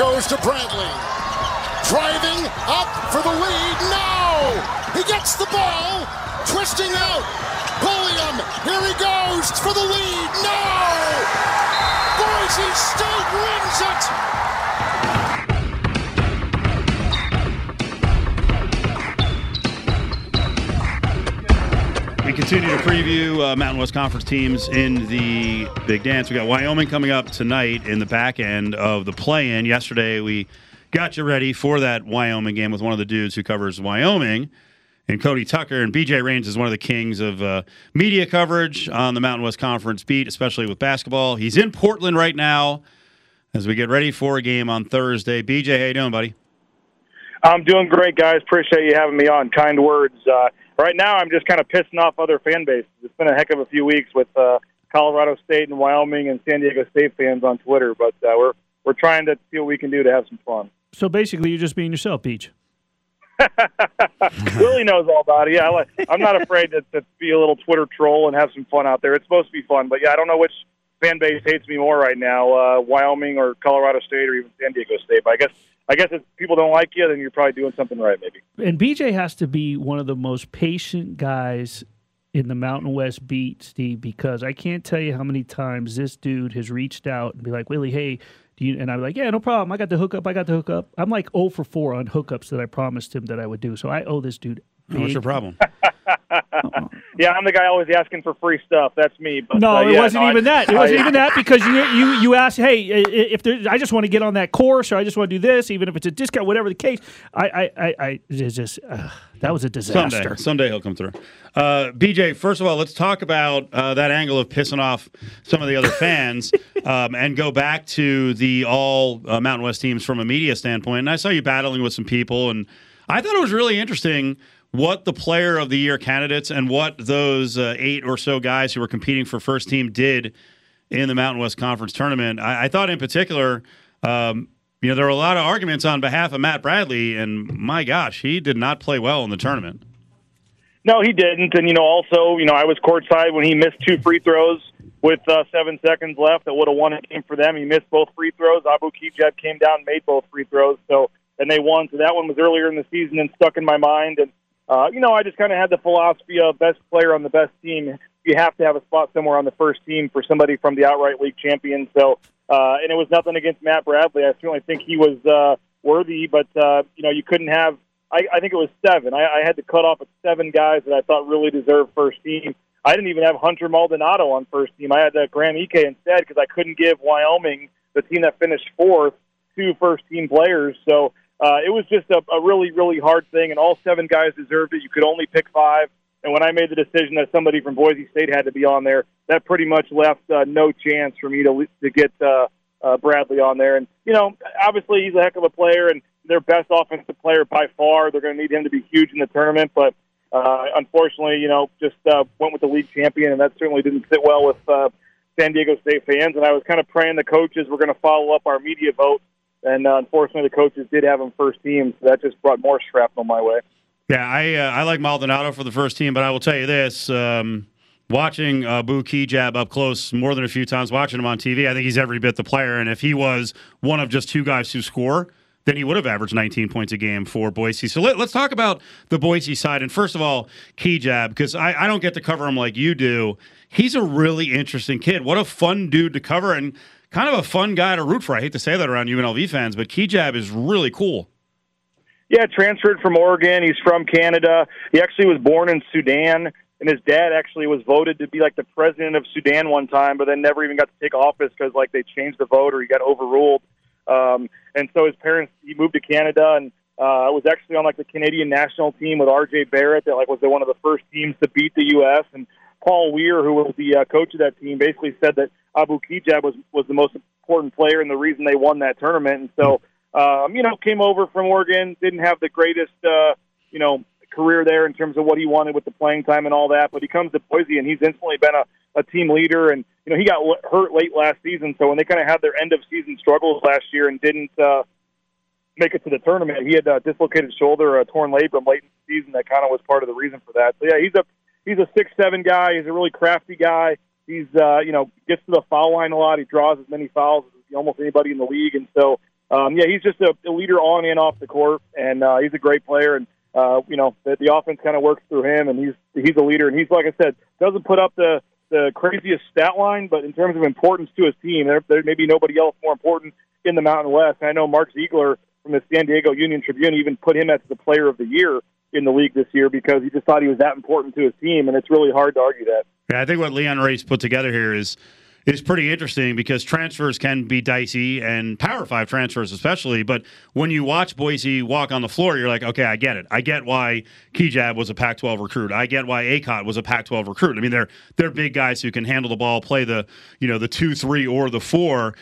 goes to Bradley. Driving up for the lead. No! He gets the ball. Twisting out. Pulliam. Here he goes for the lead. No! Boise State wins it. Continue to preview uh, Mountain West Conference teams in the Big Dance. We got Wyoming coming up tonight in the back end of the play-in. Yesterday, we got you ready for that Wyoming game with one of the dudes who covers Wyoming, and Cody Tucker. And BJ Rains is one of the kings of uh, media coverage on the Mountain West Conference beat, especially with basketball. He's in Portland right now as we get ready for a game on Thursday. BJ, how you doing, buddy? I'm doing great, guys. Appreciate you having me on. Kind words. Uh, right now, I'm just kind of pissing off other fan bases. It's been a heck of a few weeks with uh, Colorado State and Wyoming and San Diego State fans on Twitter, but uh, we're we're trying to see what we can do to have some fun. So basically, you're just being yourself, Peach. Willie knows all about it. Yeah, I like, I'm not afraid to, to be a little Twitter troll and have some fun out there. It's supposed to be fun, but yeah, I don't know which fan base hates me more right now, uh, Wyoming or Colorado State or even San Diego State. But I guess I guess if people don't like you, then you're probably doing something right, maybe. And BJ has to be one of the most patient guys in the Mountain West beat, Steve, because I can't tell you how many times this dude has reached out and be like, Willie, hey, do you? And I'm like, yeah, no problem. I got the hookup. I got the hookup. I'm like 0 for 4 on hookups that I promised him that I would do. So I owe this dude. What's your problem? Yeah, I'm the guy always asking for free stuff. That's me. But, No, uh, it wasn't no, I- even that. It I- wasn't even that because you you you asked, hey, i- i- if there, I just want to get on that course or I just want to do this, even if it's a discount, whatever the case. I I I, I just uh, that was a disaster. Someday, someday he'll come through. Uh, BJ, first of all, let's talk about uh, that angle of pissing off some of the other fans, um, and go back to the all uh, Mountain West teams from a media standpoint. And I saw you battling with some people, and I thought it was really interesting what the Player of the Year candidates and what those uh, eight or so guys who were competing for first team did in the Mountain West Conference tournament. I, I thought, in particular. Um, you know, there were a lot of arguments on behalf of Matt Bradley, and my gosh, he did not play well in the tournament. No, he didn't. And, you know, also, you know, I was courtside when he missed two free throws with uh, seven seconds left that would have won a game for them. He missed both free throws. Abu Kigab came down made both free throws. So, and they won. So that one was earlier in the season and stuck in my mind. And, uh, you know, I just kind of had the philosophy of best player on the best team. You have to have a spot somewhere on the first team for somebody from the outright league champion. So, uh, and it was nothing against Matt Bradley. I certainly think he was uh, worthy, but, uh, you know, you couldn't have I, I think it was seven. I, I had to cut off at seven guys that I thought really deserved first team. I didn't even have Hunter Maldonado on first team. I had uh, Graham Ike instead because I couldn't give Wyoming, the team that finished fourth, two first team players. So uh, it was just a, a really, really hard thing, and all seven guys deserved it. You could only pick five. And when I made the decision that somebody from Boise State had to be on there, that pretty much left uh, no chance for me to to get uh, uh, Bradley on there. And you know, obviously he's a heck of a player and their best offensive player by far. They're going to need him to be huge in the tournament, but uh, unfortunately, you know, just uh, went with the league champion, and that certainly didn't sit well with uh, San Diego State fans. And I was kind of praying the coaches were going to follow up our media vote, and uh, unfortunately, the coaches did have him first team, so that just brought more shrapnel my way. Yeah, I uh, I like Maldonado for the first team, but I will tell you this: um, watching uh, Boo Kigab up close more than a few times, watching him on TV, I think he's every bit the player. And if he was one of just two guys who score, then he would have averaged 19 points a game for Boise. So let, us talk about the Boise side. And first of all, Kigab, because I, I don't get to cover him like you do. He's a really interesting kid. What a fun dude to cover and kind of a fun guy to root for. I hate to say that around UNLV fans, but Kigab is really cool. Yeah, transferred from Oregon. He's from Canada. He actually was born in Sudan, and his dad actually was voted to be like the president of Sudan one time, but then never even got to take office because like they changed the vote or he got overruled. Um, and so his parents, he moved to Canada and uh, was actually on like the Canadian national team with R.J. Barrett that like was the one of the first teams to beat the U.S. And Paul Weir, who was the uh, coach of that team, basically said that Abu Kigab was was the most important player and the reason they won that tournament. And so, um, you know, came over from Oregon, didn't have the greatest, uh, you know, career there in terms of what he wanted with the playing time and all that. But he comes to Boise and he's instantly been a, a team leader. And you know, he got hurt late last season, so when they kind of had their end of season struggles last year and didn't uh, make it to the tournament, he had a dislocated shoulder, a torn labrum late in the season. That kind of was part of the reason for that. So yeah, he's a he's a six seven guy. He's a really crafty guy. He's uh, you know gets to the foul line a lot. He draws as many fouls as almost anybody in the league, and so um, yeah, he's just a, a leader on and off the court, and uh, he's a great player. And uh, you know, the, the offense kind of works through him, and he's he's a leader. And he's like I said, doesn't put up the the craziest stat line, but in terms of importance to his team, there, there may be nobody else more important in the Mountain West. And I know Mark Ziegler from the San Diego Union Tribune even put him as the player of the year in the league this year because he just thought he was that important to his team, and it's really hard to argue that. Yeah, I think what Leon Rice put together here is is pretty interesting because transfers can be dicey and Power Five transfers especially. But when you watch Boise walk on the floor, you're like, okay, I get it. I get why Kigab was a Pac-12 recruit. I get why Akot was a Pac-12 recruit. I mean, they're they're big guys who can handle the ball, play the you know the two, three, or the four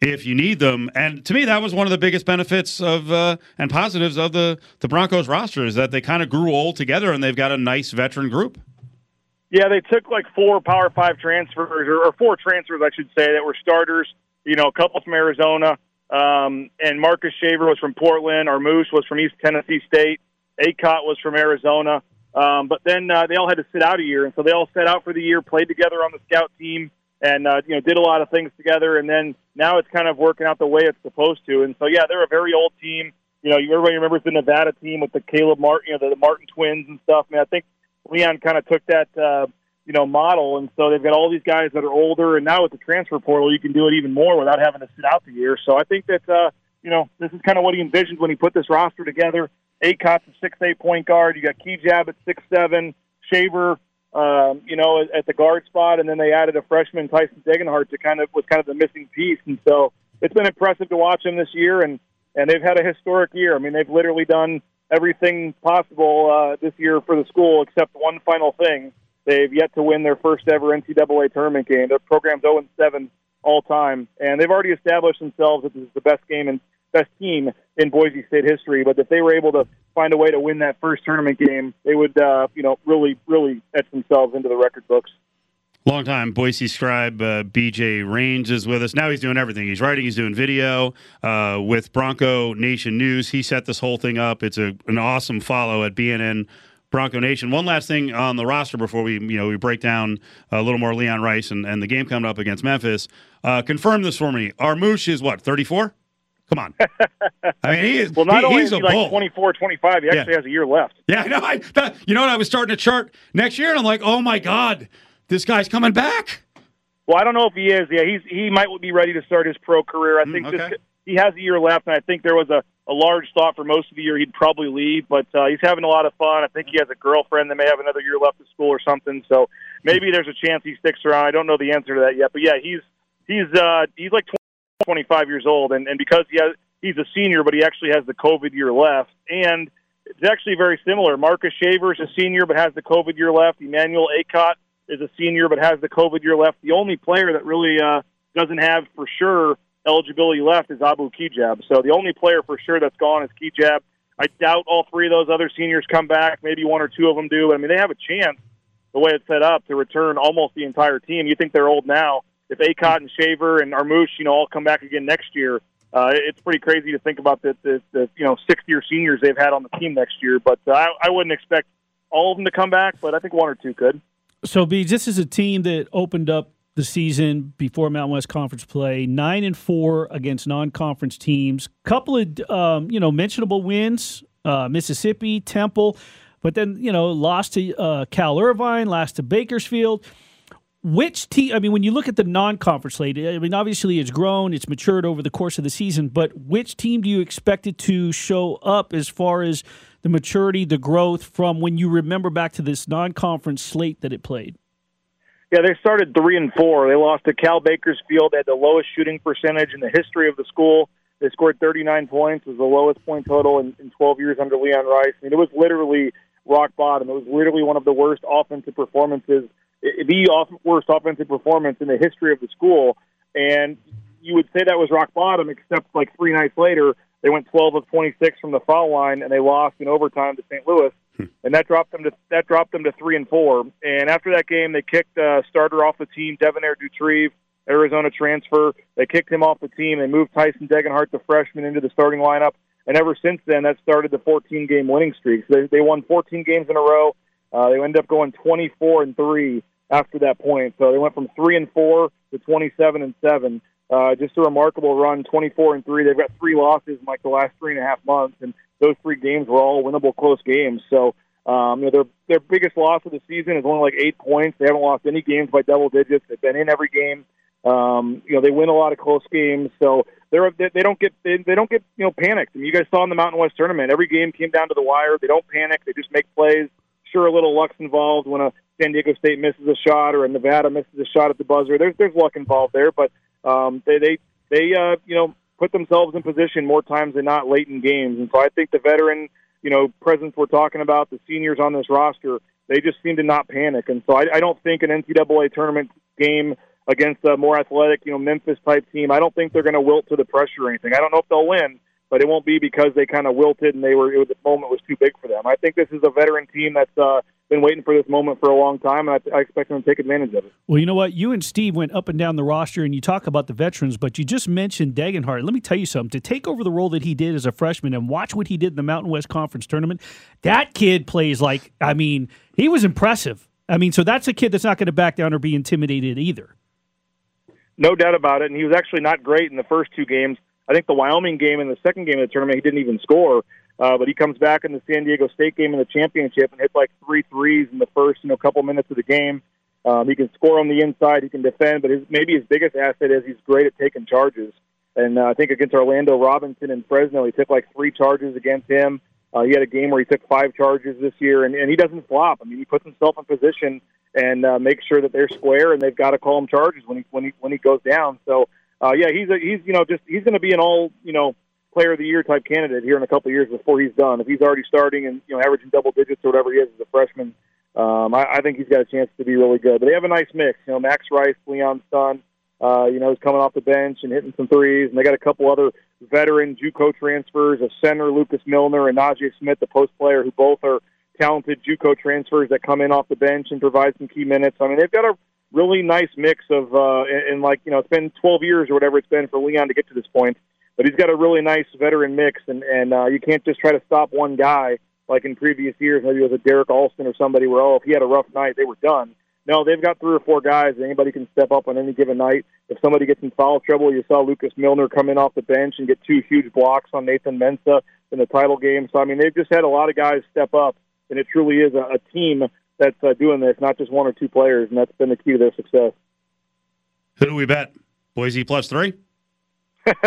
if you need them. And to me, that was one of the biggest benefits of uh, and positives of the the Broncos roster is that they kind of grew old together and they've got a nice veteran group. Yeah, they took like four Power Five transfers, or, four transfers, I should say, that were starters. You know, a couple from Arizona, um, and Marcus Shaver was from Portland. Armus was from East Tennessee State. Akot was from Arizona. Um, but then uh, they all had to sit out a year, and so they all set out for the year, played together on the scout team, and uh, you know did a lot of things together. And then now it's kind of working out the way it's supposed to. And so yeah, they're a very old team. You know, everybody remembers the Nevada team with the Caleb Martin, you know, the, the Martin twins and stuff. I mean, I think Leon kind of took that uh, you know model, and so they've got all these guys that are older, and now with the transfer portal, you can do it even more without having to sit out the year. So I think that uh, you know this is kind of what he envisioned when he put this roster together. Akot's a six eight point guard. You got Kigab at six seven, Shaver, um, you know, at, at the guard spot, and then they added a freshman Tyson Degenhart to kind of was kind of the missing piece, and so it's been impressive to watch him this year, and and they've had a historic year. I mean, they've literally done everything possible uh, this year for the school except one final thing. They've yet to win their first ever NCAA tournament game. Their program's 0 7 all time, and they've already established themselves that this is the best game and best team in Boise State history. But if they were able to find a way to win that first tournament game, they would, uh, you know, really, really etch themselves into the record books. Long time Boise scribe uh, BJ Rains is with us. Now he's doing everything. He's writing, he's doing video uh, with Bronco Nation News. He set this whole thing up. It's a, an awesome follow at BNN Bronco Nation. One last thing on the roster before we you know we break down a little more Leon Rice and, and the game coming up against Memphis. Uh, confirm this for me. Armus is what thirty four. Come on. I mean, he is. Well, not he, only he's is he a bull. like 24, 25, he actually Yeah. has a year left. Yeah, I know. I, that, you know what? I was starting to chart next year, and I'm like, oh my god, this guy's coming back. Well, I don't know if he is. Yeah, he's he might be ready to start his pro career. I Mm, think okay. this, he has a year left, and I think there was a, a large thought for most of the year he'd probably leave. But uh, he's having a lot of fun. I think he has a girlfriend that may have another year left of school or something. So maybe there's a chance he sticks around. I don't know the answer to that yet. But yeah, he's he's uh, he's like 20, 25 years old, and and because he has he's a senior, but he actually has the COVID year left, and it's actually very similar. Marcus Shaver is a senior, but has the COVID year left. Emmanuel Akot is a senior, but has the COVID year left. The only player that really uh, doesn't have for sure eligibility left is Abu Kigab. So the only player for sure that's gone is Kigab. I doubt all three of those other seniors come back. Maybe one or two of them do. I mean, they have a chance the way it's set up to return almost the entire team. You think they're old now? If Akot and Shaver and Armus, you know, all come back again next year, uh, it's pretty crazy to think about the, the, the you know six year seniors they've had on the team next year. But uh, I, I wouldn't expect all of them to come back, but I think one or two could. So, Bees, this is a team that opened up the season before Mountain West Conference play, nine and four against non-conference teams. Couple of um, you know mentionable wins: uh, Mississippi, Temple, but then you know lost to uh, Cal Irvine, lost to Bakersfield. Which team? I mean, when you look at the non-conference slate, I mean, obviously it's grown, it's matured over the course of the season. But which team do you expect it to show up as far as the maturity, the growth from when you remember back to this non-conference slate that it played? Yeah, they started three and four. They lost to Cal Bakersfield. They had the lowest shooting percentage in the history of the school. They scored 39 points. Was the lowest point total in, in 12 years under Leon Rice. I mean, it was literally rock bottom. It was literally one of the worst offensive performances, the off, worst offensive performance in the history of the school. And you would say that was rock bottom, except like three nights later, they went 12 of 26 from the foul line, and they lost in overtime to St. Louis and that dropped them to that dropped them to three and four. And after that game, they kicked uh, starter off the team, Devonaire Doutrive, Arizona transfer. They kicked him off the team. They moved Tyson Degenhart, the freshman, into the starting lineup. And ever since then, that started the 14 game winning streak. So they, they won 14 games in a row. Uh, they ended up going 24 and three after that point. So they went from three and four to 27 and seven. Uh, just a remarkable run, 24 and three. They've got three losses in like the last three and a half months, and those three games were all winnable close games. So, um, you know, their their biggest loss of the season is only like eight points. They haven't lost any games by double digits. They've been in every game. Um, you know, they win a lot of close games, so they're they, they don't get they, they don't get you know panicked. I mean, you guys saw in the Mountain West tournament, every game came down to the wire. They don't panic. They just make plays. Sure, a little luck's involved when a San Diego State misses a shot or a Nevada misses a shot at the buzzer. There's there's luck involved there, but um, they they they uh, you know put themselves in position more times than not late in games, and so I think the veteran you know presence we're talking about, the seniors on this roster, they just seem to not panic, and so I, I don't think an NCAA tournament game against a more athletic, you know, Memphis type team. I don't think they're going to wilt to the pressure or anything. I don't know if they'll win, but it won't be because they kind of wilted and they were it was, the moment was too big for them. I think this is a veteran team that's uh, been waiting for this moment for a long time, and I, I expect them to take advantage of it. Well, you know what? You and Steve went up and down the roster, and you talk about the veterans, but you just mentioned Degenhart. Let me tell you something. To take over the role that he did as a freshman and watch what he did in the Mountain West Conference tournament, that kid plays like I mean, he was impressive. I mean, so that's a kid that's not going to back down or be intimidated either. No doubt about it. And he was actually not great in the first two games. I think the Wyoming game and the second game of the tournament, he didn't even score. Uh, but he comes back in the San Diego State game in the championship and hits like three threes in the first, you know, couple minutes of the game. Um, he can score on the inside, he can defend, but his, maybe his biggest asset is he's great at taking charges. And uh, I think against Orlando Robinson and Fresno, he took like three charges against him. Uh, he had a game where he took five charges this year, and, and he doesn't flop. I mean, he puts himself in position and uh, makes sure that they're square, and they've got to call him charges when he when he when he goes down. So, uh, yeah, he's a, he's you know just he's going to be an all you know player of the year type candidate here in a couple of years before he's done. If he's already starting and you know averaging double digits or whatever he is as a freshman, um, I, I think he's got a chance to be really good. But they have a nice mix. You know, Max Rice, Leon's son, uh, you know, is coming off the bench and hitting some threes, and they got a couple other veteran JUCO transfers, a center Lucas Milner and Naje Smith, the post player, who both are talented JUCO transfers that come in off the bench and provide some key minutes. I mean, they've got a really nice mix of, uh, and, and like you know, it's been 12 years or whatever it's been for Leon to get to this point, but he's got a really nice veteran mix, and and uh, you can't just try to stop one guy like in previous years. Maybe it was a Derrick Alston or somebody where oh, if he had a rough night, they were done. No, they've got three or four guys. Anybody can step up on any given night. If somebody gets in foul trouble, you saw Lucas Milner come in off the bench and get two huge blocks on Nathan Mensah in the title game. So I mean, they've just had a lot of guys step up, and it truly is a, a team that's uh, doing this, not just one or two players, and that's been the key to their success. Who do we bet? Boise plus three.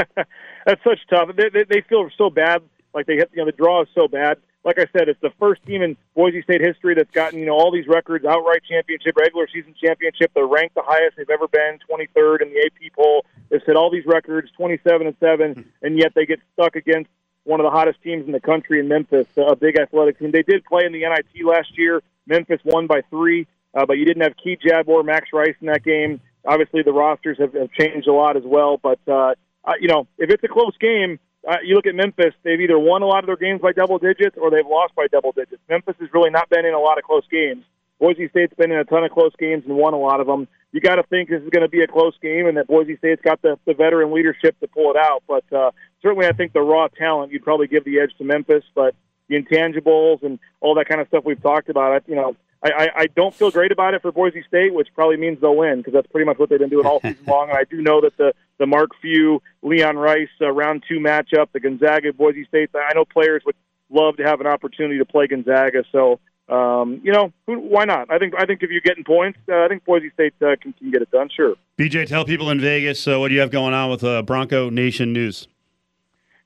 that's such tough. They, they, they feel so bad, like they hit. You know, the draw is so bad like I said, it's the first team in Boise State history that's gotten you know all these records: outright championship, regular season championship. They're ranked the highest they've ever been, 23rd in the AP poll. They've set all these records, 27 and seven, and yet they get stuck against one of the hottest teams in the country in Memphis, a big athletic team. They did play in the NIT last year. Memphis won by three, uh, but you didn't have Kigab or Max Rice in that game. Obviously, the rosters have, have changed a lot as well. But uh, uh, you know, if it's a close game, uh, you look at Memphis, they've either won a lot of their games by double digits or they've lost by double digits. Memphis has really not been in a lot of close games. Boise State's been in a ton of close games and won a lot of them. You got to think this is going to be a close game and that Boise State's got the, the veteran leadership to pull it out. But uh, certainly, I think the raw talent, you'd probably give the edge to Memphis. But the intangibles and all that kind of stuff we've talked about, you know, I, I, I don't feel great about it for Boise State, which probably means they'll win because that's pretty much what they've been doing all season long. And I do know that the the Mark Few Leon Rice uh, round two matchup, the Gonzaga Boise State. I know players would love to have an opportunity to play Gonzaga, so um, you know who, why not? I think I think if you're getting points, uh, I think Boise State uh, can, can get it done. Sure. BJ, tell people in Vegas uh, what do you have going on with uh, Bronco Nation News.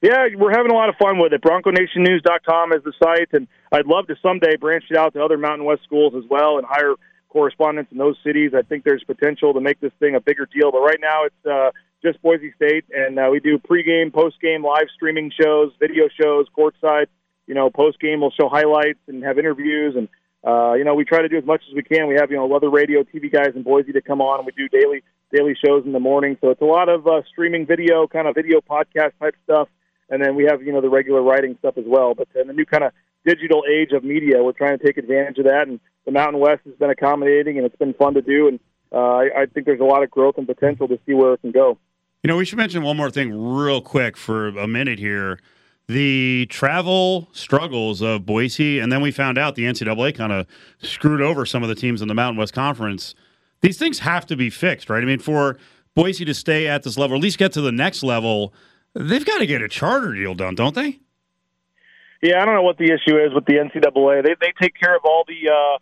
Yeah, we're having a lot of fun with it. BroncoNationNews.com is the site, and I'd love to someday branch it out to other Mountain West schools as well and hire correspondents in those cities. I think there's potential to make this thing a bigger deal, but right now it's uh, just Boise State, and uh, we do pregame, postgame, live streaming shows, video shows, courtside. You know, postgame we'll show highlights and have interviews, and uh, you know we try to do as much as we can. We have you know other radio, TV guys in Boise to come on. And we do daily daily shows in the morning, so it's a lot of uh, streaming video, kind of video podcast type stuff and then we have you know the regular writing stuff as well. But in the new kind of digital age of media, we're trying to take advantage of that, and the Mountain West has been accommodating, and it's been fun to do, and uh, I, I think there's a lot of growth and potential to see where it can go. You know, we should mention one more thing real quick for a minute here. The travel struggles of Boise, and then we found out the NCAA kind of screwed over some of the teams in the Mountain West Conference. These things have to be fixed, right? I mean, for Boise to stay at this level, at least get to the next level, they've got to get a charter deal done, don't they? Yeah, I don't know what the issue is with the NCAA. They they take care of all the uh,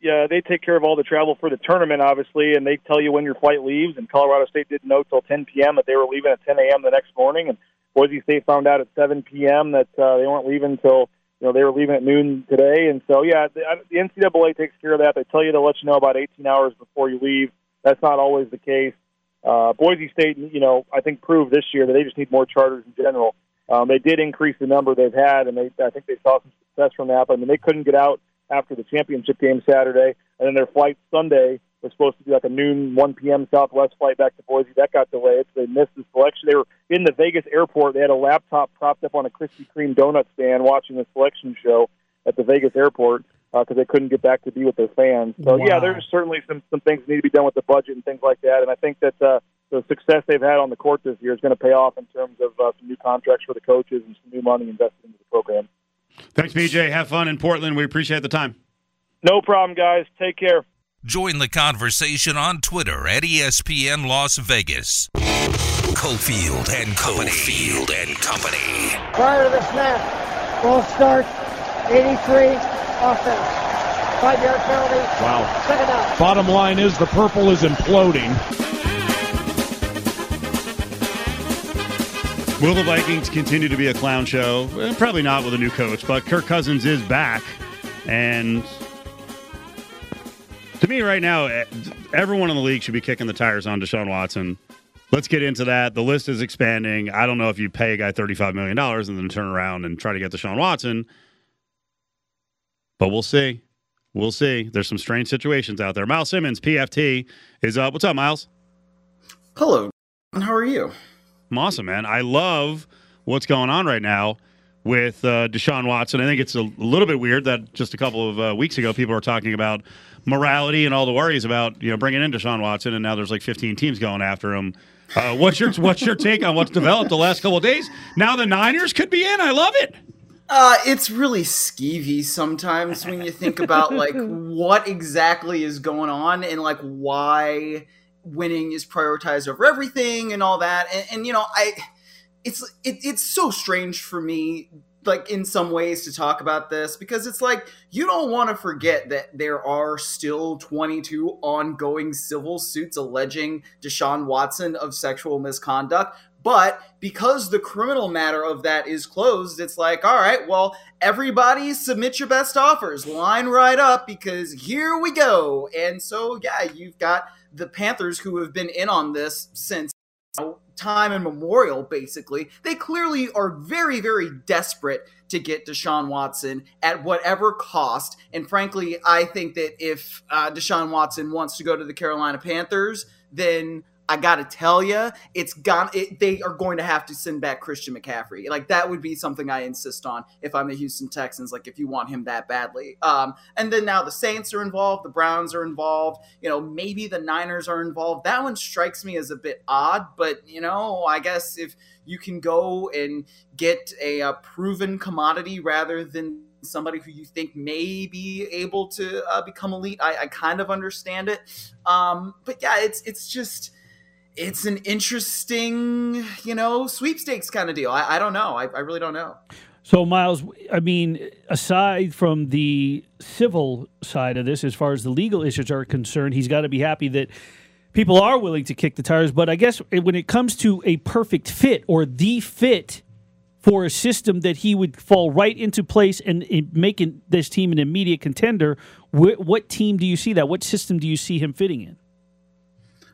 yeah they take care of all the travel for the tournament, obviously, and they tell you when your flight leaves. And Colorado State didn't know till 10 p.m. that they were leaving at 10 a.m. the next morning, and Boise State found out at 7 p.m. that uh, they weren't leaving until you know they were leaving at noon today. And so yeah, the, the NCAA takes care of that. They tell you to let you know about 18 hours before you leave. That's not always the case. Uh, Boise State, you know, I think proved this year that they just need more charters in general. Um, they did increase the number they've had, and they I think they saw some success from that. But I mean, they couldn't get out after the championship game Saturday, and then their flight Sunday was supposed to be like a noon 1 p.m. Southwest flight back to Boise. That got delayed, so they missed the selection. They were in the Vegas airport. They had a laptop propped up on a Krispy Kreme donut stand watching the selection show at the Vegas airport because uh, they couldn't get back to be with their fans. So wow. yeah, there's certainly some some things that need to be done with the budget and things like that. And I think that uh, the success they've had on the court this year is going to pay off in terms of uh, some new contracts for the coaches and some new money invested into the program. Thanks, BJ. Have fun in Portland. We appreciate the time. No problem, guys. Take care. Join the conversation on Twitter at ESPN Las Vegas. Cofield and Company. Cofield and Company. Prior to the snap, ball start, 83, offense. Five yard penalty. Wow. Second down. Bottom line is the purple is imploding. Will the Vikings continue to be a clown show? Probably not with a new coach, but Kirk Cousins is back. And to me, right now, eh, everyone in the league should be kicking the tires on Deshaun Watson. Let's get into that. The list is expanding. I don't know if you pay a guy $35 million and then turn around and try to get Deshaun Watson, but we'll see. We'll see. There's some strange situations out there. Myles Simmons, PFT, is up. What's up, Myles? Hello. And how are you? I'm awesome, man. I love what's going on right now with uh, Deshaun Watson. I think it's a little bit weird that just a couple of uh, weeks ago people were talking about morality and all the worries about you know bringing in Deshaun Watson, and now there's like 15 teams going after him. Uh, what's your what's your take on what's developed the last couple of days? Now the Niners could be in. I love it. Uh, it's really skeevy sometimes when you think about like what exactly is going on and like why winning is prioritized over everything and all that. And, and you know, I it's it, it's so strange for me like in some ways to talk about this because it's like you don't want to forget that there are still 22 ongoing civil suits alleging Deshaun Watson of sexual misconduct but because the criminal matter of that is closed, it's like, all right, well, everybody submit your best offers, line right up, because here we go. And so, yeah, you've got the Panthers who have been in on this since time immemorial, basically. They clearly are very, very desperate to get Deshaun Watson at whatever cost. And frankly, I think that if uh, Deshaun Watson wants to go to the Carolina Panthers, then I gotta tell you, it's gone. It, they are going to have to send back Christian McCaffrey. Like that would be something I insist on if I'm the Houston Texans. Like if you want him that badly. Um, and then now the Saints are involved, the Browns are involved. You know, maybe the Niners are involved. That one strikes me as a bit odd, but you know, I guess if you can go and get a, a proven commodity rather than somebody who you think may be able to uh, become elite. I, I, kind of understand it, um, but yeah, it's it's just it's an interesting, you know, sweepstakes kind of deal. I, I don't know. I, I really don't know. So, Myles, I mean, aside from the civil side of this, as far as the legal issues are concerned, he's got to be happy that people are willing to kick the tires. But I guess when it comes to a perfect fit or the fit for a system that he would fall right into place and, making this team an immediate contender, wh- what team do you see that? What system do you see him fitting in?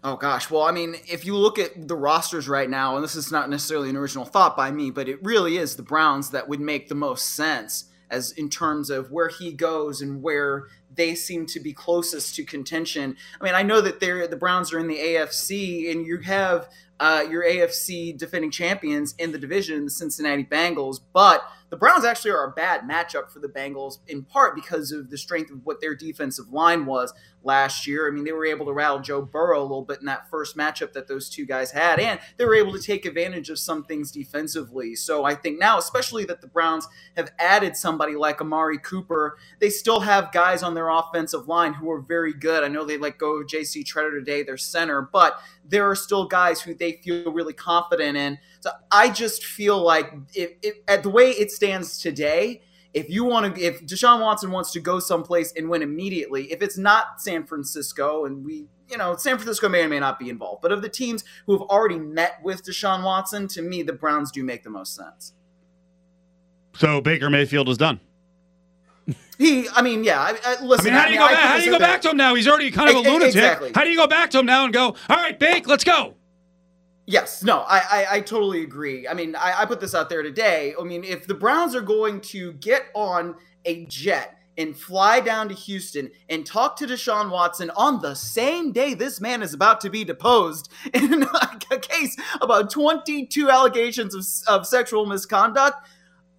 Oh gosh, well, I mean, if you look at the rosters right now, and this is not necessarily an original thought by me, but it really is the Browns that would make the most sense as in terms of where he goes and where they seem to be closest to contention. I mean, I know that they're the Browns are in the AFC, and you have uh, your AFC defending champions in the division, the Cincinnati Bengals, but the Browns actually are a bad matchup for the Bengals in part because of the strength of what their defensive line was last year. I mean, they were able to rattle Joe Burrow a little bit in that first matchup that those two guys had, and they were able to take advantage of some things defensively. So I think now, especially that the Browns have added somebody like Amari Cooper, they still have guys on their offensive line who are very good. I know they let go of J.C. Tretter today, their center, but there are still guys who they feel really confident in. So I just feel like if, if at the way it stands today, if you want to, if Deshaun Watson wants to go someplace and win immediately, if it's not San Francisco, and we, you know, San Francisco may or may not be involved, but of the teams who have already met with Deshaun Watson, to me, the Browns do make the most sense. So Baker Mayfield is done. He, I mean, yeah. I, I, listen, I mean, how do you go back? How do you go back to him now? He's already kind of a lunatic. Exactly. How do you go back to him now and go, all right, Bake, let's go? Yes, no, I, I, I totally agree. I mean, I, I put this out there today. I mean, if the Browns are going to get on a jet and fly down to Houston and talk to Deshaun Watson on the same day this man is about to be deposed in a case about 22 allegations of, of sexual misconduct,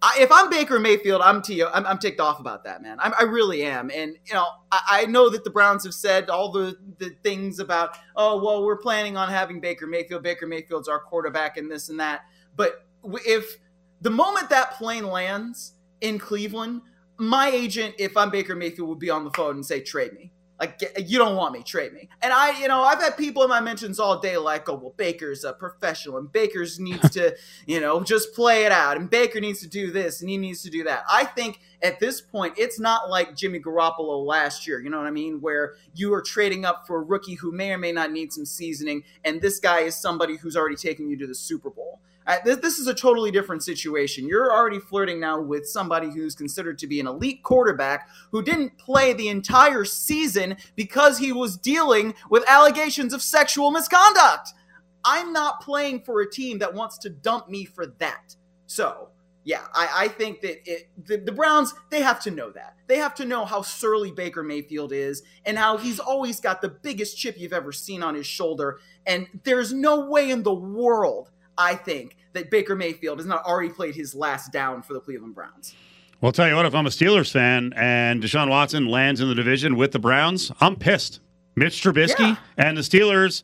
I, if I'm Baker Mayfield, I'm, to, I'm, I'm ticked off about that, man. I'm, i really am. And, you know, I, I, know that the Browns have said all the, the things about, oh, well, we're planning on having Baker Mayfield. Baker Mayfield's our quarterback and this and that. But if the moment that plane lands in Cleveland, my agent, if I'm Baker Mayfield, would be on the phone and say, trade me. Like you don't want me, trade me. And I, you know, I've had people in my mentions all day like, oh well, Baker's a professional, and Baker's needs to, you know, just play it out, and Baker needs to do this, and he needs to do that. I think at this point, it's not like Jimmy Garoppolo last year. You know what I mean? Where you are trading up for a rookie who may or may not need some seasoning, and this guy is somebody who's already taken you to the Super Bowl. This, this is a totally different situation. You're already flirting now with somebody who's considered to be an elite quarterback who didn't play the entire season because he was dealing with allegations of sexual misconduct. I'm not playing for a team that wants to dump me for that. So, yeah, I, I think that it, the, the Browns, they have to know that. They have to know how surly Baker Mayfield is and how he's always got the biggest chip you've ever seen on his shoulder. And there's no way in the world I think that Baker Mayfield has not already played his last down for the Cleveland Browns. Well, I'll tell you what, if I'm a Steelers fan and Deshaun Watson lands in the division with the Browns, I'm pissed. Mitch Trubisky yeah. and the Steelers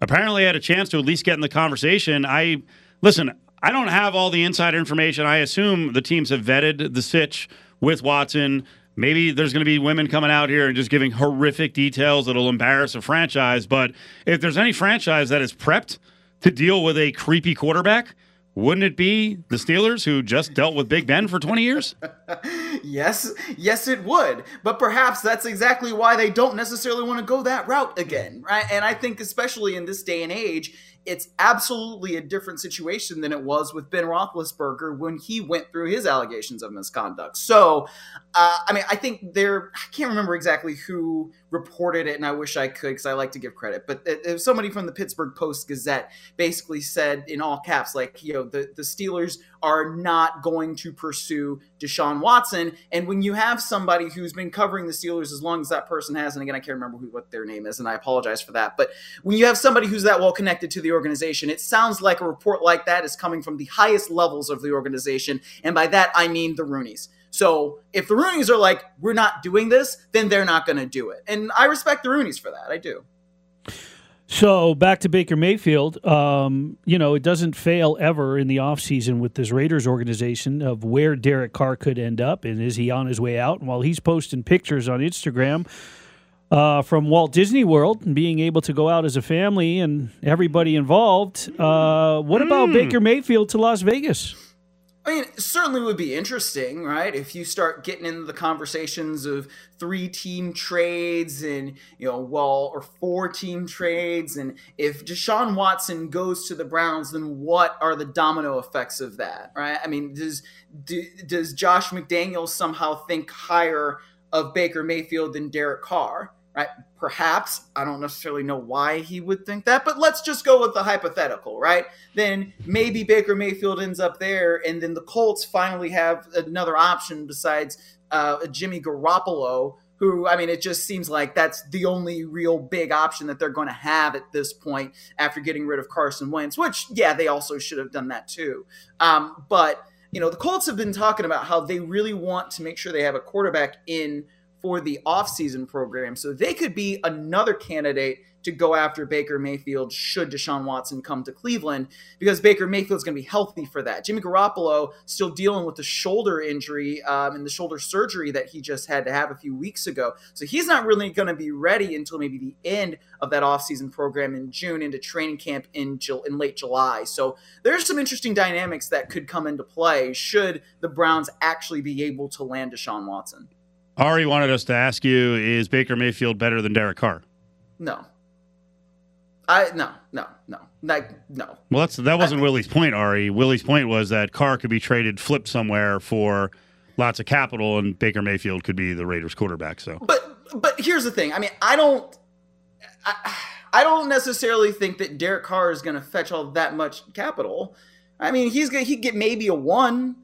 apparently had a chance to at least get in the conversation. I listen, I don't have all the insider information. I assume the teams have vetted the sitch with Watson. Maybe there's going to be women coming out here and just giving horrific details that'll embarrass a franchise. But if there's any franchise that is prepped to deal with a creepy quarterback, wouldn't it be the Steelers who just dealt with Big Ben for 20 years? yes, yes, it would. But perhaps that's exactly why they don't necessarily want to go that route again, right? And I think, especially in this day and age, it's absolutely a different situation than it was with Ben Roethlisberger when he went through his allegations of misconduct. So, uh, I mean, I think there, I can't remember exactly who reported it, and I wish I could because I like to give credit, but it, it was somebody from the Pittsburgh Post Gazette basically said in all caps, like, you know, the, the Steelers are not going to pursue Deshaun Watson. And when you have somebody who's been covering the Steelers as long as that person has, and again, I can't remember who, what their name is, and I apologize for that, but when you have somebody who's that well connected to the organization, it sounds like a report like that is coming from the highest levels of the organization. And by that, I mean the Rooneys. So if the Rooneys are like, we're not doing this, then they're not going to do it. And I respect the Rooneys for that. I do. So back to Baker Mayfield, um, you know, it doesn't fail ever in the offseason with this Raiders organization of where Derek Carr could end up and is he on his way out? And while he's posting pictures on Instagram uh, from Walt Disney World and being able to go out as a family and everybody involved, uh, what about mm. Baker Mayfield to Las Vegas? I mean, certainly would be interesting, right? If you start getting into the conversations of three team trades and, you know, well, or four team trades. And if Deshaun Watson goes to the Browns, then what are the domino effects of that, right? I mean, does, do, does Josh McDaniels somehow think higher of Baker Mayfield than Derek Carr? Right? Perhaps I don't necessarily know why he would think that, but let's just go with the hypothetical, right? Then maybe Baker Mayfield ends up there, and then the Colts finally have another option besides uh, Jimmy Garoppolo. Who, I mean, it just seems like that's the only real big option that they're going to have at this point after getting rid of Carson Wentz, which, yeah, they also should have done that too. Um, but, you know, the Colts have been talking about how they really want to make sure they have a quarterback in for the offseason program. So they could be another candidate to go after Baker Mayfield should Deshaun Watson come to Cleveland because Baker Mayfield's going to be healthy for that. Jimmy Garoppolo still dealing with the shoulder injury um, and the shoulder surgery that he just had to have a few weeks ago. So he's not really going to be ready until maybe the end of that offseason program in June into training camp in, in late July. So there's some interesting dynamics that could come into play should the Browns actually be able to land Deshaun Watson. Ari wanted us to ask you: Is Baker Mayfield better than Derek Carr? No. I no no no like no. Well, that's that wasn't I, Willie's point, Ari. Willie's point was that Carr could be traded, flipped somewhere for lots of capital, and Baker Mayfield could be the Raiders' quarterback. So, but but here's the thing. I mean, I don't. I, I don't necessarily think that Derek Carr is going to fetch all that much capital. I mean, he's going to he get maybe a one,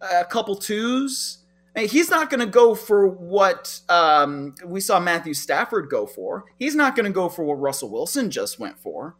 a couple twos. I he's not going to go for what um, we saw Matthew Stafford go for. He's not going to go for what Russell Wilson just went for.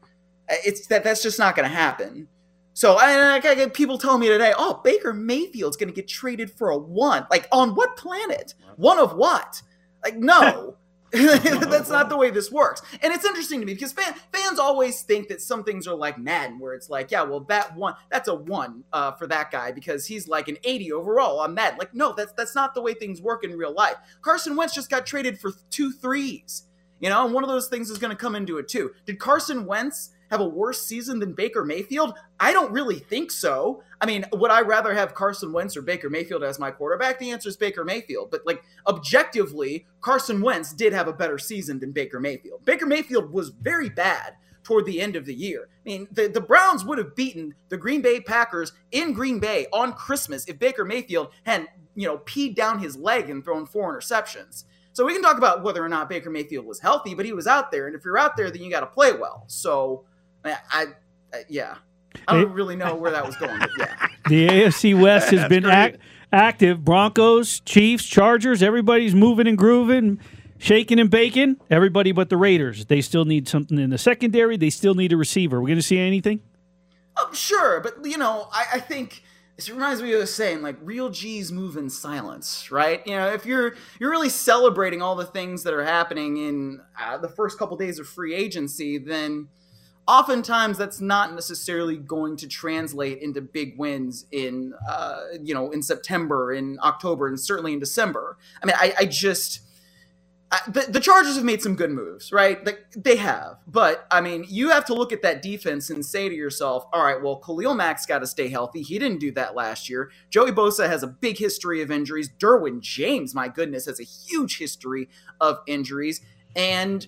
Uh, it's that that's just not going to happen. So I, I, get people telling me today, "Oh, Baker Mayfield's going to get traded for a one." Like on what planet? One of what? Like no. That's not the way this works. And it's interesting to me because fan, fans always think that some things are like Madden, where it's like, yeah, well, that one, that's a one uh, for that guy because he's like an 80 overall on Madden. Like, no, that's that's not the way things work in real life. Carson Wentz just got traded for two threes, you know, and one of those things is going to come into it too. Did Carson Wentz have a worse season than Baker Mayfield? I don't really think so. I mean, would I rather have Carson Wentz or Baker Mayfield as my quarterback? The answer is Baker Mayfield. But like objectively, Carson Wentz did have a better season than Baker Mayfield. Baker Mayfield was very bad toward the end of the year. I mean, the, the Browns would have beaten the Green Bay Packers in Green Bay on Christmas if Baker Mayfield hadn't, you know, peed down his leg and thrown four interceptions. So we can talk about whether or not Baker Mayfield was healthy, but he was out there. And if you're out there, then you got to play well. So I, I, I yeah, I don't really know where that was going, but yeah. The AFC West has been act, active. Broncos, Chiefs, Chargers, everybody's moving and grooving, shaking and baking. Everybody but the Raiders. They still need something in the secondary. They still need a receiver. We're going to see anything? Oh, sure, but you know, I, I think it reminds me of the saying like real G's move in silence, right? You know, if you're you're really celebrating all the things that are happening in uh, the first couple days of free agency, then oftentimes that's not necessarily going to translate into big wins in uh, you know in September, in October, and certainly in December. I mean, I, I just I, the, the Chargers have made some good moves, right? Like they have, but I mean, you have to look at that defense and say to yourself, all right, well, Khalil Mack's got to stay healthy. He didn't do that last year. Joey Bosa has a big history of injuries. Derwin James, my goodness, has a huge history of injuries. And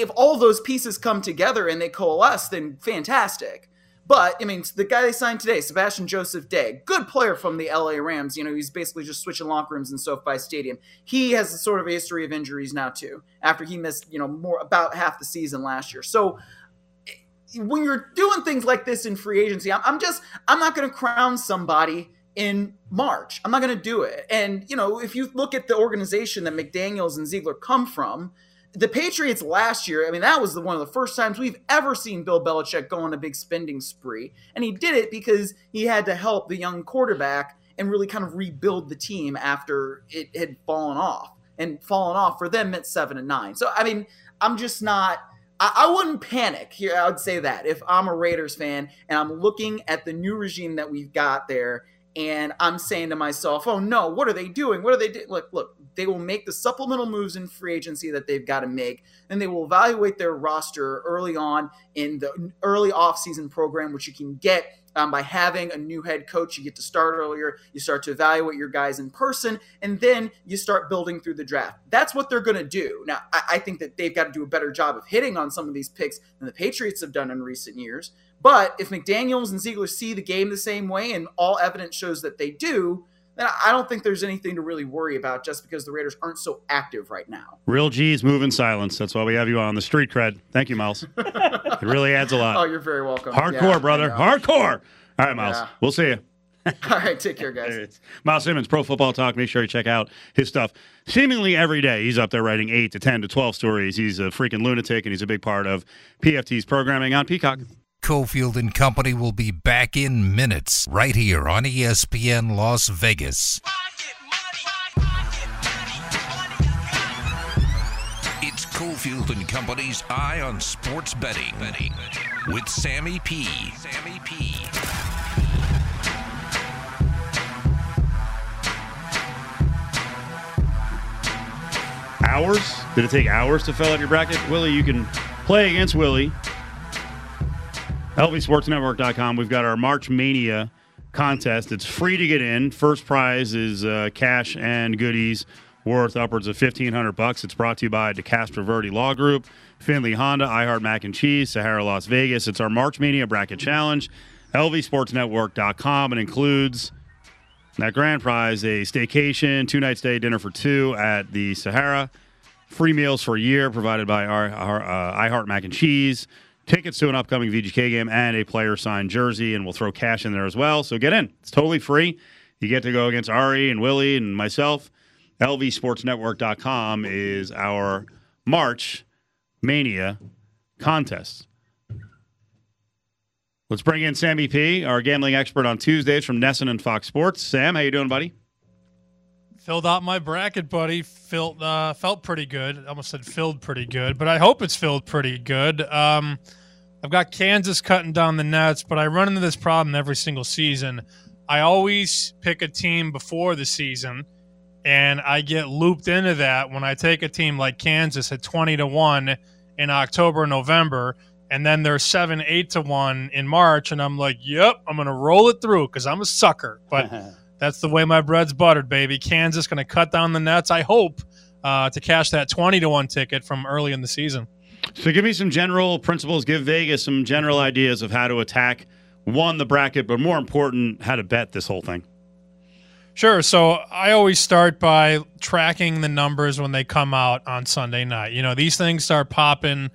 if all those pieces come together and they coalesce, then fantastic. But I mean, the guy they signed today, Sebastian Joseph Day, good player from the LA Rams. You know, he's basically just switching locker rooms in SoFi Stadium. He has a sort of a history of injuries now too, after he missed you know more about half the season last year. So when you're doing things like this in free agency, I'm, I'm just I'm not going to crown somebody in March. I'm not going to do it. And you know, if you look at the organization that McDaniels and Ziegler come from the Patriots last year, I mean, that was the, one of the first times we've ever seen Bill Belichick go on a big spending spree. And he did it because he had to help the young quarterback and really kind of rebuild the team after it had fallen off. And fallen off for them meant seven and nine. So, I mean, I'm just not. I, I wouldn't panic here. I would say that if I'm a Raiders fan and I'm looking at the new regime that we've got there and I'm saying to myself, "Oh no, what are they doing? What are they doing?" Look, look, they will make the supplemental moves in free agency that they've got to make, and they will evaluate their roster early on in the early offseason program, which you can get um, by having a new head coach. You get to start earlier. You start to evaluate your guys in person, and then you start building through the draft. That's what they're going to do. Now, I, I think that they've got to do a better job of hitting on some of these picks than the Patriots have done in recent years. But if McDaniels and Ziegler see the game the same way, and all evidence shows that they do, then I don't think there's anything to really worry about just because the Raiders aren't so active right now. Real G's move in silence. That's why we have you on the street cred. Thank you, Myles. it really adds a lot. Oh, you're very welcome. Hardcore, yeah, brother. Hardcore. All right, Myles. Yeah. We'll see you. All right, take care, guys. Myles Simmons, Pro Football Talk. Make sure you check out his stuff. Seemingly every day, he's up there writing eight to ten to twelve stories. He's a freaking lunatic, and he's a big part of PFT's programming on Peacock. Cofield and Company will be back in minutes right here on ESPN Las Vegas. It's Cofield and Company's Eye on Sports Betting with Sammy P. Sammy P. Hours? Did it take hours to fill out your bracket? Willie, you can play against Willie. LVSportsNetwork.com. We've got our March Mania contest. It's free to get in. First prize is uh, cash and goodies worth upwards of fifteen hundred bucks. It's brought to you by DeCastro Verde Law Group, Finley Honda, iHeart Mac and Cheese, Sahara Las Vegas. It's our March Mania Bracket Challenge. LVSportsNetwork.com. It includes that grand prize a staycation, two night stay, dinner for two at the Sahara, free meals for a year provided by our, our uh, iHeart Mac and Cheese, tickets to an upcoming VGK game, and a player signed jersey. And we'll throw cash in there as well. So get in. It's totally free. You get to go against Ari and Willie and myself. LVSportsNetwork.com is our March Mania contest. Let's bring in Sammy P, our gambling expert on Tuesdays from VSiN and Fox Sports. Sam, how you doing, buddy? Filled out my bracket, buddy. Felt uh, felt pretty good. Almost said filled pretty good, but I hope it's filled pretty good. Um, I've got Kansas cutting down the nets, but I run into this problem every single season. I always pick a team before the season, and I get looped into that when I take a team like Kansas at twenty to one in October, November and then they're seven, eight to one in March, and I'm like, "Yep, I'm gonna roll it through because I'm a sucker." But that's the way my bread's buttered, baby. Kansas gonna cut down the nets. I hope uh, to cash that twenty to one ticket from early in the season. So, give me some general principles. Give Vegas some general ideas of how to attack one the bracket, but more important, how to bet this whole thing. Sure. So I always start by tracking the numbers when they come out on Sunday night. You know, these things start popping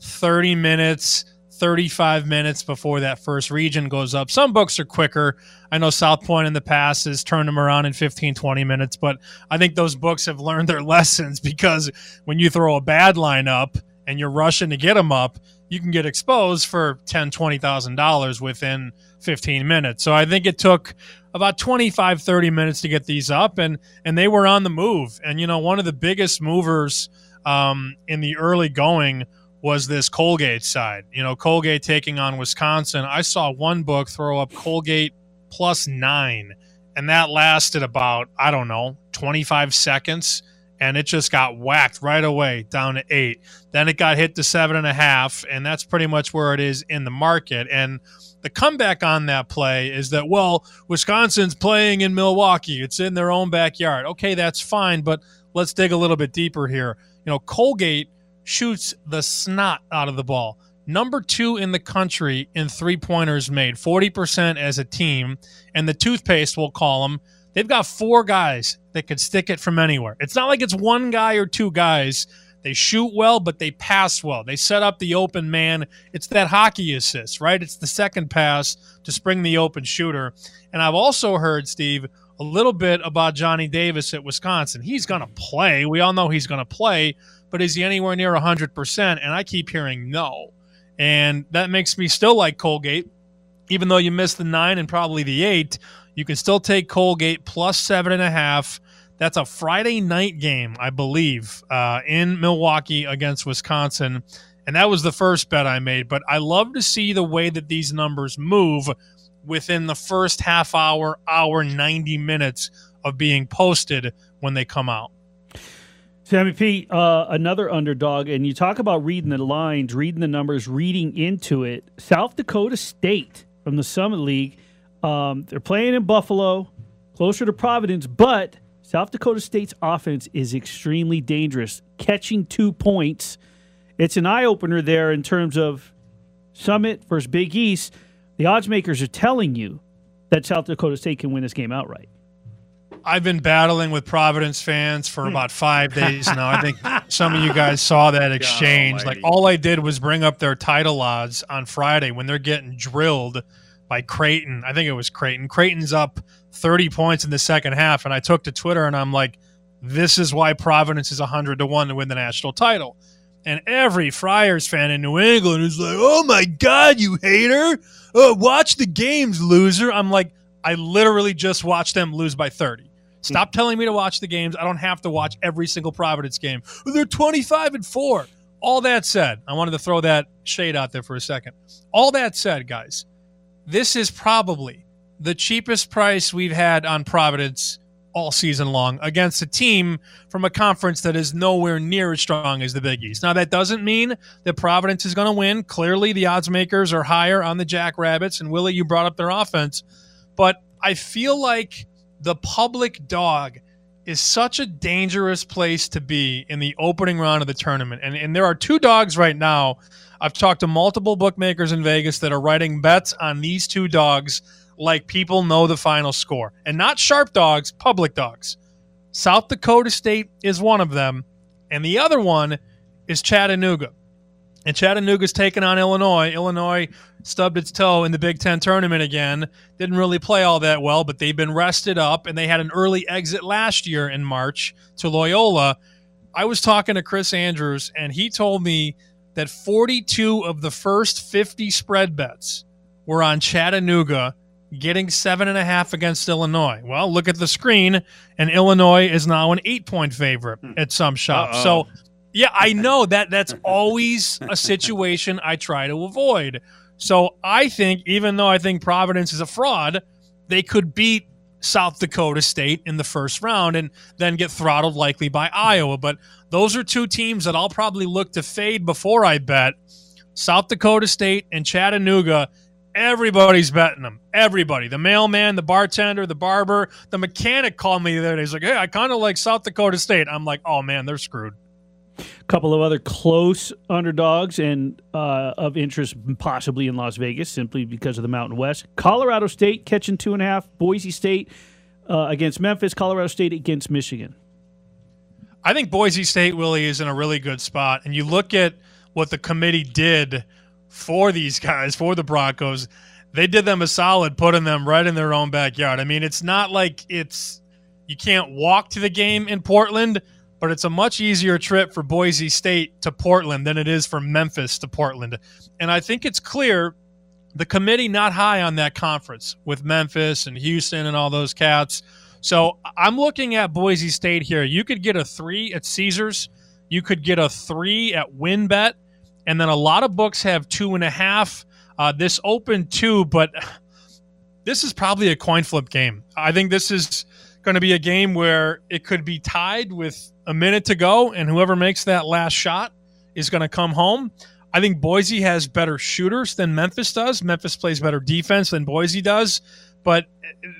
30 minutes, 35 minutes before that first region goes up. Some books are quicker. I know South Point in the past has turned them around in 15, 20 minutes, but I think those books have learned their lessons because when you throw a bad line up and you're rushing to get them up, you can get exposed for ten, twenty thousand dollars within 15 minutes. So I think it took about 25, 30 minutes to get these up and and they were on the move. And you know, one of the biggest movers um, in the early going was this Colgate side. You know, Colgate taking on Wisconsin. I saw one book throw up Colgate plus nine, and that lasted about, I don't know, 25 seconds. And it just got whacked right away down to eight. Then it got hit to seven and a half, and that's pretty much where it is in the market. And the comeback on that play is that, well, Wisconsin's playing in Milwaukee. It's in their own backyard. Okay, that's fine, but let's dig a little bit deeper here. You know, Colgate shoots the snot out of the ball. Number two in the country in three pointers made, 40% as a team. And the toothpaste, we'll call them, they've got four guys that could stick it from anywhere. It's not like it's one guy or two guys. They shoot well, but they pass well. They set up the open man. It's that hockey assist, right? It's the second pass to spring the open shooter. And I've also heard, Steve, a little bit about Johnny Davis at Wisconsin. He's going to play. We all know he's going to play but is he anywhere near 100%? And I keep hearing no. And that makes me still like Colgate. Even though you missed the nine and probably the eight, you can still take Colgate plus seven and a half. That's a Friday night game, I believe, uh, in Milwaukee against Wisconsin. And that was the first bet I made. But I love to see the way that these numbers move within the first half hour, hour, 90 minutes of being posted when they come out. Sammy P, uh, another underdog, and you talk about reading the lines, reading the numbers, reading into it. South Dakota State from the Summit League, um, they're playing in Buffalo, closer to Providence, but South Dakota State's offense is extremely dangerous, catching two points. It's an eye opener there in terms of Summit versus Big East. The odds makers are telling you that South Dakota State can win this game outright. I've been battling with Providence fans for about five days now. I think some of you guys saw that exchange. Like all I did was bring up their title odds on Friday when they're getting drilled by Creighton. I think it was Creighton. Creighton's up 30 points in the second half, and I took to Twitter and I'm like, this is why Providence is 100 to 1 to win the national title. And every Friars fan in New England is like, oh my God, you hater. Uh, watch the games, loser. I'm like, I literally just watched them lose by 30. Stop telling me to watch the games. I don't have to watch every single Providence game. They're 25 and 4. all that said, I wanted to throw that shade out there for a second. All that said, guys, this is probably the cheapest price we've had on Providence all season long against a team from a conference that is nowhere near as strong as the Big East. Now, that doesn't mean that Providence is going to win. Clearly, the odds makers are higher on the Jackrabbits, and Willie, you brought up their offense. But I feel like the public dog is such a dangerous place to be in the opening round of the tournament. And, and there are two dogs right now. I've talked to multiple bookmakers in Vegas that are writing bets on these two dogs like people know the final score. And not sharp dogs, public dogs. South Dakota State is one of them, and the other one is Chattanooga. And Chattanooga's taken on Illinois. Illinois stubbed its toe in the Big Ten tournament again. Didn't really play all that well, but they've been rested up, and they had an early exit last year in March to Loyola. I was talking to Chris Andrews, and he told me that 42 of the first 50 spread bets were on Chattanooga getting seven and a half against Illinois. Well, look at the screen, and Illinois is now an eight point favorite hmm. at some shops. Uh-oh. So, yeah, I know that that's always a situation I try to avoid. So I think, even though I think Providence is a fraud, they could beat South Dakota State in the first round and then get throttled likely by Iowa. But those are two teams that I'll probably look to fade before I bet. South Dakota State and Chattanooga Everybody's betting them. Everybody. The mailman, the bartender, the barber, the mechanic called me the other day. He's like, hey, I kind of like South Dakota State. I'm like, oh, man, they're screwed. A couple of other close underdogs and uh, of interest, possibly in Las Vegas, simply because of the Mountain West. Colorado State catching two and a half. Boise State uh, against Memphis. Colorado State against Michigan. I think Boise State, Willie, is in a really good spot. And you look at what the committee did for these guys, for the Broncos, they did them a solid putting them right in their own backyard. I mean, it's not like it's you can't walk to the game in Portland, but it's a much easier trip for Boise State to Portland than it is for Memphis to Portland. And I think it's clear the committee not high on that conference with Memphis and Houston and all those cats. So I'm looking at Boise State here. You could get a three at Caesars. You could get a three at WynnBET. And then a lot of books have two and a half. Uh, this open two, but this is probably a coin flip game. I think this is going to be a game where it could be tied with a minute to go, and whoever makes that last shot is going to come home. I think Boise has better shooters than Memphis does. Memphis plays better defense than Boise does. But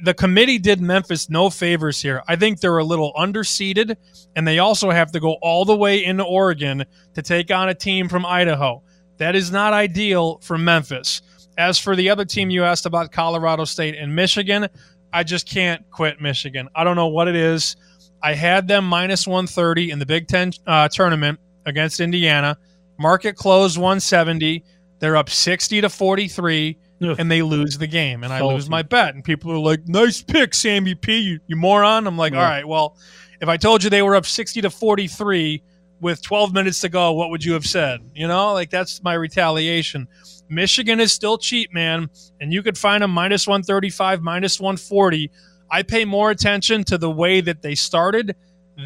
the committee did Memphis no favors here. I think they're a little underseeded, and they also have to go all the way into Oregon to take on a team from Idaho. That is not ideal for Memphis. As for the other team you asked about, Colorado State and Michigan, I just can't quit Michigan. I don't know what it is. I had them minus 130 in the Big Ten uh, tournament against Indiana. Market closed 170. They're up 60 to 43 and they lose the game, and I lose my bet. And people are like, "Nice pick, Sammy P. You, you moron." I'm like, Yeah. "All right, well, if I told you they were up 60 to 43 with 12 minutes to go, what would you have said?" You know, like that's my retaliation. Michigan is still cheap, man, and you could find them minus 135, minus 140. I pay more attention to the way that they started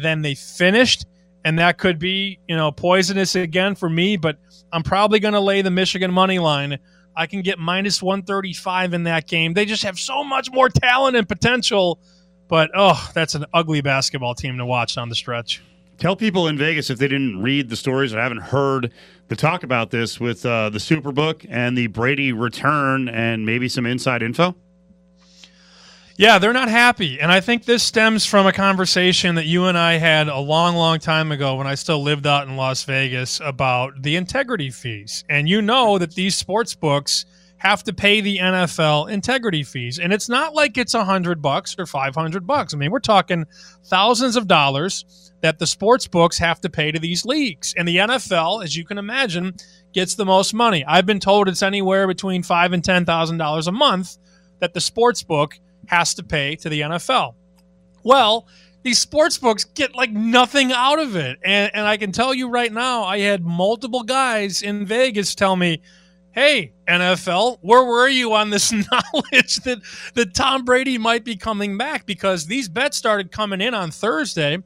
than they finished, and that could be, you know, poisonous again for me. But I'm probably going to lay the Michigan money line. I can get minus 135 in that game. They just have so much more talent and potential. But oh, that's an ugly basketball team to watch on the stretch. Tell people in Vegas if they didn't read the stories or haven't heard the talk about this with uh, the Superbook and the Brady return and maybe some inside info. Yeah, they're not happy. And I think this stems from a conversation that you and I had a long, long time ago when I still lived out in Las Vegas about the integrity fees. And you know that these sports books have to pay the NFL integrity fees. And it's not like it's a hundred bucks or 500 bucks. I mean, we're talking thousands of dollars that the sports books have to pay to these leagues. And the NFL, as you can imagine, gets the most money. I've been told it's anywhere between five and ten thousand dollars a month that the sports book has to pay to the NFL. Well, these sports books get like nothing out of it. And, and I can tell you right now, I had multiple guys in Vegas tell me, hey, NFL, where were you on this knowledge that, that Tom Brady might be coming back? Because these bets started coming in on Thursday.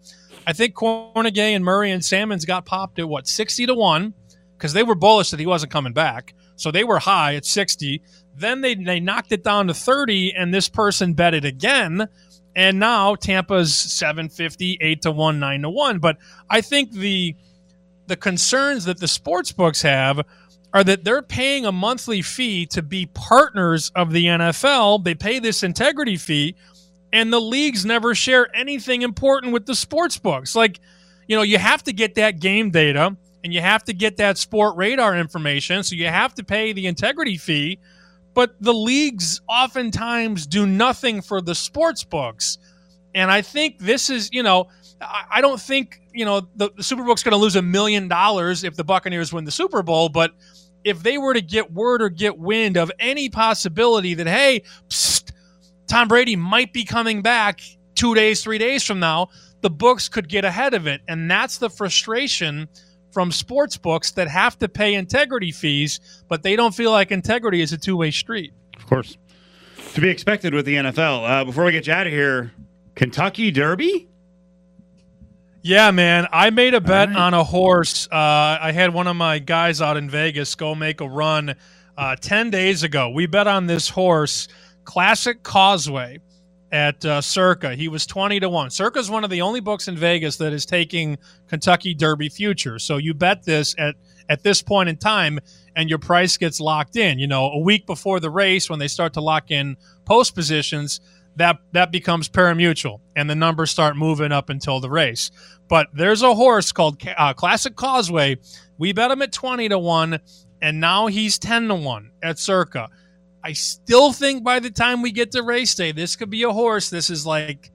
I think Cornegay and Murray and Salmons got popped at what, 60 to 1. because they were bullish that he wasn't coming back. So they were high at 60. Then they, they knocked it down to 30, and this person bet it again. And now Tampa's 750, 8 to 1, 9 to 1. But I think the the concerns that the sports books have are that they're paying a monthly fee to be partners of the NFL. They pay this integrity fee, and the leagues never share anything important with the sports books. Like, you know, you have to get that game data and you have to get that Sportradar information. So you have to pay the integrity fee. But the leagues oftentimes do nothing for the sports books. And I think this is, you know, I don't think, you know, the, the Super going to lose a million dollars if the Buccaneers win the Super Bowl. But if they were to get word or get wind of any possibility that, hey, psst, Tom Brady might be coming back two days, three days from now, the books could get ahead of it. And that's the frustration from sports books that have to pay integrity fees, but they don't feel like integrity is a two way street. Of course. To be expected with the NFL. Uh, before we get you out of here, Kentucky Derby? Yeah, man. I made a bet right. on a horse. Uh, I had one of my guys out in Vegas go make a run uh, 10 days ago. We bet on this horse, Classic Causeway at uh, Circa. He was 20 to 1. Circa is one of the only books in Vegas that is taking Kentucky Derby futures. So you bet this at at this point in time and your price gets locked in. You know, a week before the race when they start to lock in post positions, that that becomes pari-mutuel and the numbers start moving up until the race. But there's a horse called uh, Classic Causeway. We bet him at 20 to 1 and now he's 10 to 1 at Circa. I still think by the time we get to race day, this could be a horse. This is like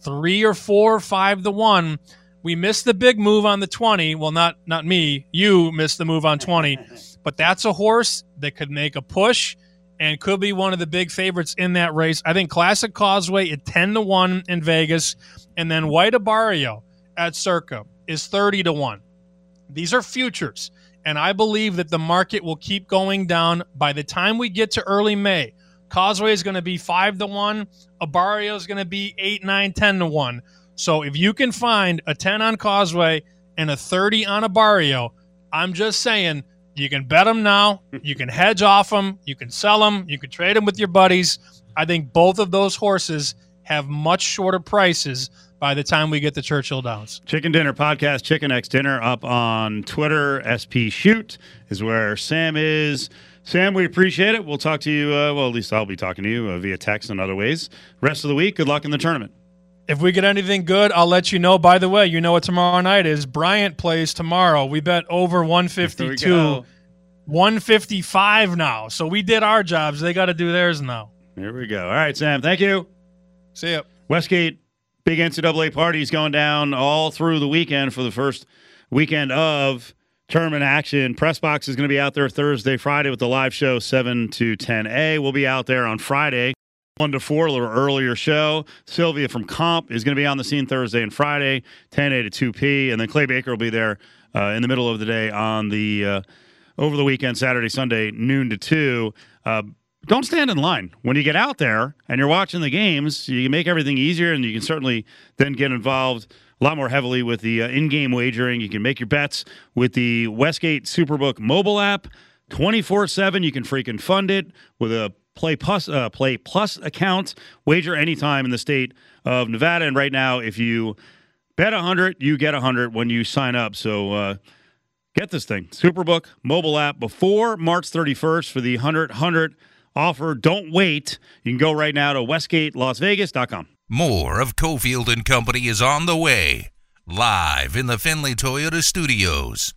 three or four or five to one. We missed the big move on the 20. Well, not not me. You missed the move on 20. but that's a horse that could make a push and could be one of the big favorites in that race. I think Classic Causeway at 10 to 1 in Vegas. And then White Abarrio at Circa is 30 to 1. These are futures. And I believe that the market will keep going down by the time we get to early May. Causeway is going to be 5 to 1. Abarrio is going to be 8, 9, 10 to 1. So if you can find a 10 on Causeway and a 30 on Abarrio, I'm just saying you can bet them now. You can hedge off them. You can sell them. You can trade them with your buddies. I think both of those horses have much shorter prices by the time we get to Churchill Downs. Chicken Dinner Podcast, Chicken X Dinner up on Twitter. SP Shoot is where Sam is. Sam, we appreciate it. We'll talk to you. Uh, well, at least I'll be talking to you uh, via text and other ways. Rest of the week, good luck in the tournament. If we get anything good, I'll let you know. By the way, you know what tomorrow night is. Bryant plays tomorrow. We bet over 152. 155 now. So we did our jobs. They got to do theirs now. Here we go. All right, Sam. Thank you. See ya. Westgate big NCAA parties going down all through the weekend for the first weekend of tournament action. Press box is going to be out there Thursday, Friday with the live show 7 to 10A. We'll be out there on Friday. 1 to 4, a little earlier show. Sylvia from Comp is going to be on the scene Thursday and Friday, 10A to 2P. And then Clay Baker will be there uh, in the middle of the day on the uh, over the weekend, Saturday, Sunday, noon to 2. Uh, don't stand in line. When you get out there and you're watching the games, you can make everything easier and you can certainly then get involved a lot more heavily with the uh, in game wagering. You can make your bets with the Westgate Superbook mobile app 24 7. You can freaking fund it with a Play Plus, uh, Play Plus account, wager anytime in the state of Nevada. And right now, if you bet 100, you get 100 when you sign up. So, uh, get this thing Superbook mobile app before March 31st for the 100 100 offer. Don't wait. You can go right now to westgatelasvegas.com. More of Cofield and Company is on the way, live in the Finley Toyota studios.